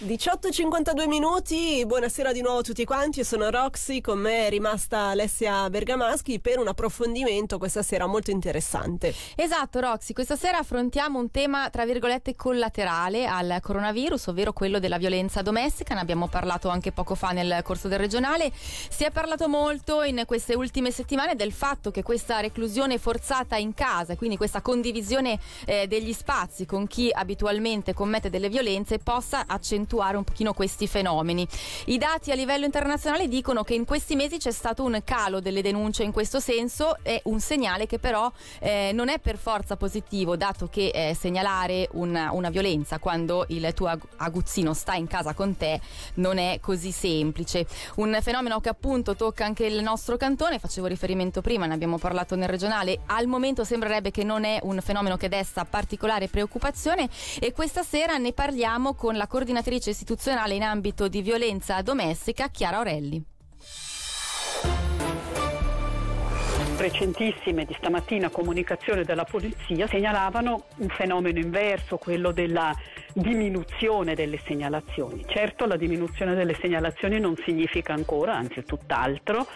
18.52 minuti, buonasera di nuovo a tutti quanti, io sono Roxy, con me è rimasta Alessia Bergamaschi per un approfondimento questa sera molto interessante. Esatto Roxy, questa sera affrontiamo un tema tra virgolette collaterale al coronavirus, ovvero quello della violenza domestica, ne abbiamo parlato anche poco fa nel corso del regionale, si è parlato molto in queste ultime settimane del fatto che questa reclusione forzata in casa, quindi questa condivisione eh, degli spazi con chi abitualmente commette delle violenze possa accentuare accentuare un pochino questi fenomeni. I dati a livello internazionale dicono che in questi mesi c'è stato un calo delle denunce in questo senso, è un segnale che però eh, non è per forza positivo, dato che eh, segnalare una, una, violenza quando il tuo aguzzino sta in casa con te non è così semplice. Un fenomeno che appunto tocca anche il nostro cantone, facevo riferimento prima, ne abbiamo parlato nel regionale, al momento sembrerebbe che non è un fenomeno che desta particolare preoccupazione e questa sera ne parliamo con la coordinatrice coordinatrice istituzionale in ambito di violenza domestica, Chiara Orelli. recentissime di stamattina comunicazione della polizia segnalavano un fenomeno inverso, quello della diminuzione delle segnalazioni. Certo la diminuzione delle segnalazioni non significa ancora, anzi tutt'altro,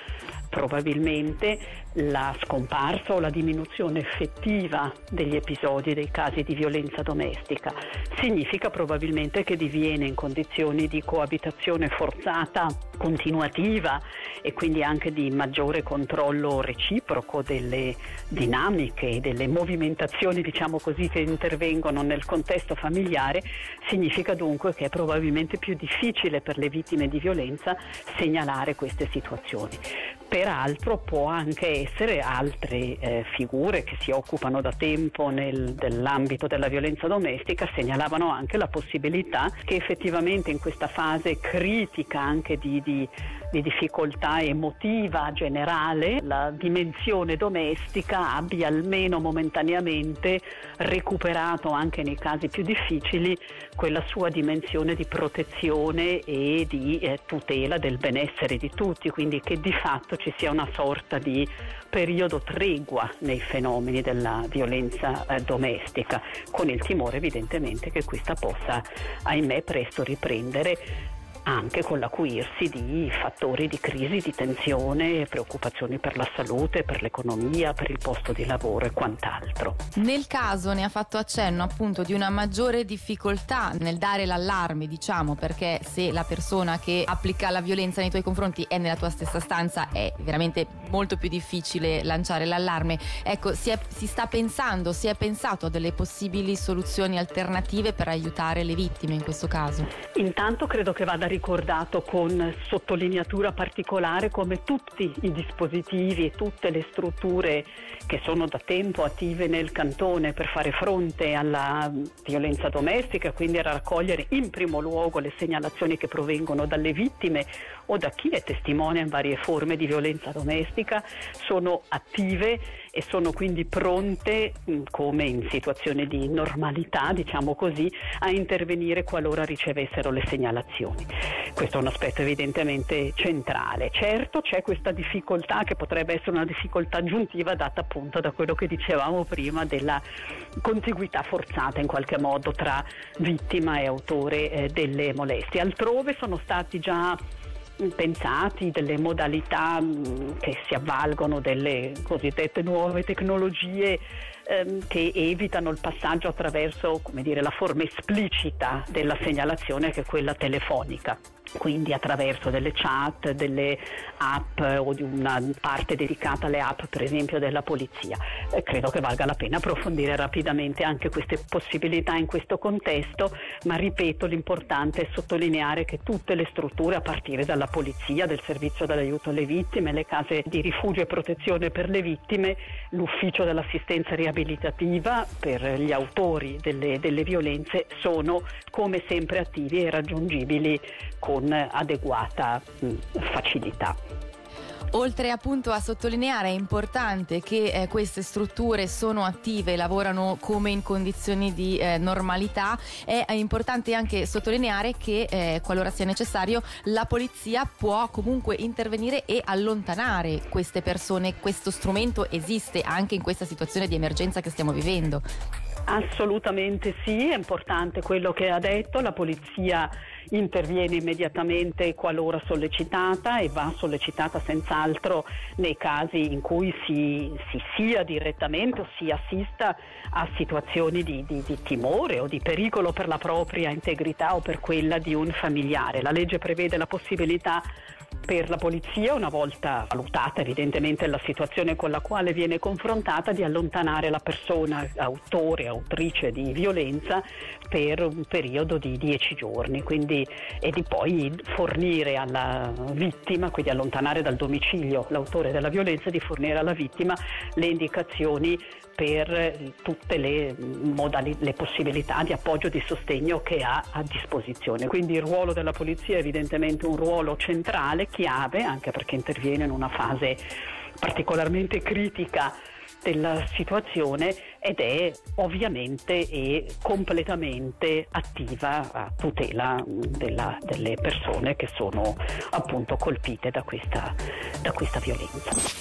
probabilmente la scomparsa o la diminuzione effettiva degli episodi, dei casi di violenza domestica. Significa probabilmente che diviene in condizioni di coabitazione forzata continuativa e quindi anche di maggiore controllo reciproco delle dinamiche, delle movimentazioni diciamo così che intervengono nel contesto familiare, significa dunque che è probabilmente più difficile per le vittime di violenza segnalare queste situazioni. Peraltro può anche essere altre eh, figure che si occupano da tempo nel, nell'ambito della violenza domestica segnalavano anche la possibilità che effettivamente in questa fase critica anche di, di, di difficoltà emotiva generale la dimensione domestica abbia almeno momentaneamente recuperato anche nei casi più difficili quella sua dimensione di protezione e di eh, tutela del benessere di tutti, quindi che di fatto ci sia una sorta di periodo tregua nei fenomeni della violenza eh, domestica, con il timore evidentemente che questa possa, ahimè, presto riprendere anche con l'acuirsi di fattori di crisi, di tensione, preoccupazioni per la salute, per l'economia, per il posto di lavoro e quant'altro. Nel caso ne ha fatto accenno appunto di una maggiore difficoltà nel dare l'allarme, diciamo, perché se la persona che applica la violenza nei tuoi confronti è nella tua stessa stanza è veramente molto più difficile lanciare l'allarme. Ecco, si, è, si sta pensando, si è pensato a delle possibili soluzioni alternative per aiutare le vittime in questo caso? Intanto credo che vada ricordato con sottolineatura particolare come tutti i dispositivi e tutte le strutture che sono da tempo attive nel cantone per fare fronte alla violenza domestica, quindi a raccogliere in primo luogo le segnalazioni che provengono dalle vittime o da chi è testimone in varie forme di violenza domestica, sono attive e sono quindi pronte, come in situazioni di normalità, diciamo così, a intervenire qualora ricevessero le segnalazioni. Questo è un aspetto evidentemente centrale. Certo c'è questa difficoltà che potrebbe essere una difficoltà aggiuntiva data appunto da quello che dicevamo prima della contiguità forzata in qualche modo tra vittima e autore eh, delle molestie. Altrove sono stati già pensati delle modalità che si avvalgono delle cosiddette nuove tecnologie ehm, che evitano il passaggio attraverso dire, la forma esplicita della segnalazione che è quella telefonica quindi attraverso delle chat, delle app o di una parte dedicata alle app per esempio della polizia. Eh, credo che valga la pena approfondire rapidamente anche queste possibilità in questo contesto, ma ripeto l'importante è sottolineare che tutte le strutture a partire dalla polizia, del servizio dell'aiuto alle vittime, le case di rifugio e protezione per le vittime, l'ufficio dell'assistenza riabilitativa per gli autori delle, delle violenze sono come sempre attivi e raggiungibili con con adeguata mh, facilità. Oltre appunto a sottolineare è importante che eh, queste strutture sono attive, lavorano come in condizioni di eh, normalità, è importante anche sottolineare che eh, qualora sia necessario la polizia può comunque intervenire e allontanare queste persone, questo strumento esiste anche in questa situazione di emergenza che stiamo vivendo. Assolutamente sì, è importante quello che ha detto, la polizia interviene immediatamente qualora sollecitata e va sollecitata senz'altro nei casi in cui si, si sia direttamente o si assista a situazioni di, di, di, timore o di pericolo per la propria integrità o per quella di un familiare. La legge prevede la possibilità per la polizia, una volta valutata evidentemente la situazione con la quale viene confrontata, di allontanare la persona autore, autrice di violenza per un periodo di dieci giorni quindi, e di poi fornire alla vittima, quindi allontanare dal domicilio l'autore della violenza, di fornire alla vittima le indicazioni per tutte le, modali- le possibilità di appoggio e di sostegno che ha a disposizione. Quindi il ruolo della polizia è evidentemente un ruolo centrale, chiave, anche perché interviene in una fase particolarmente critica della situazione ed è ovviamente e completamente attiva a tutela della, delle persone che sono appunto colpite da questa, da questa violenza.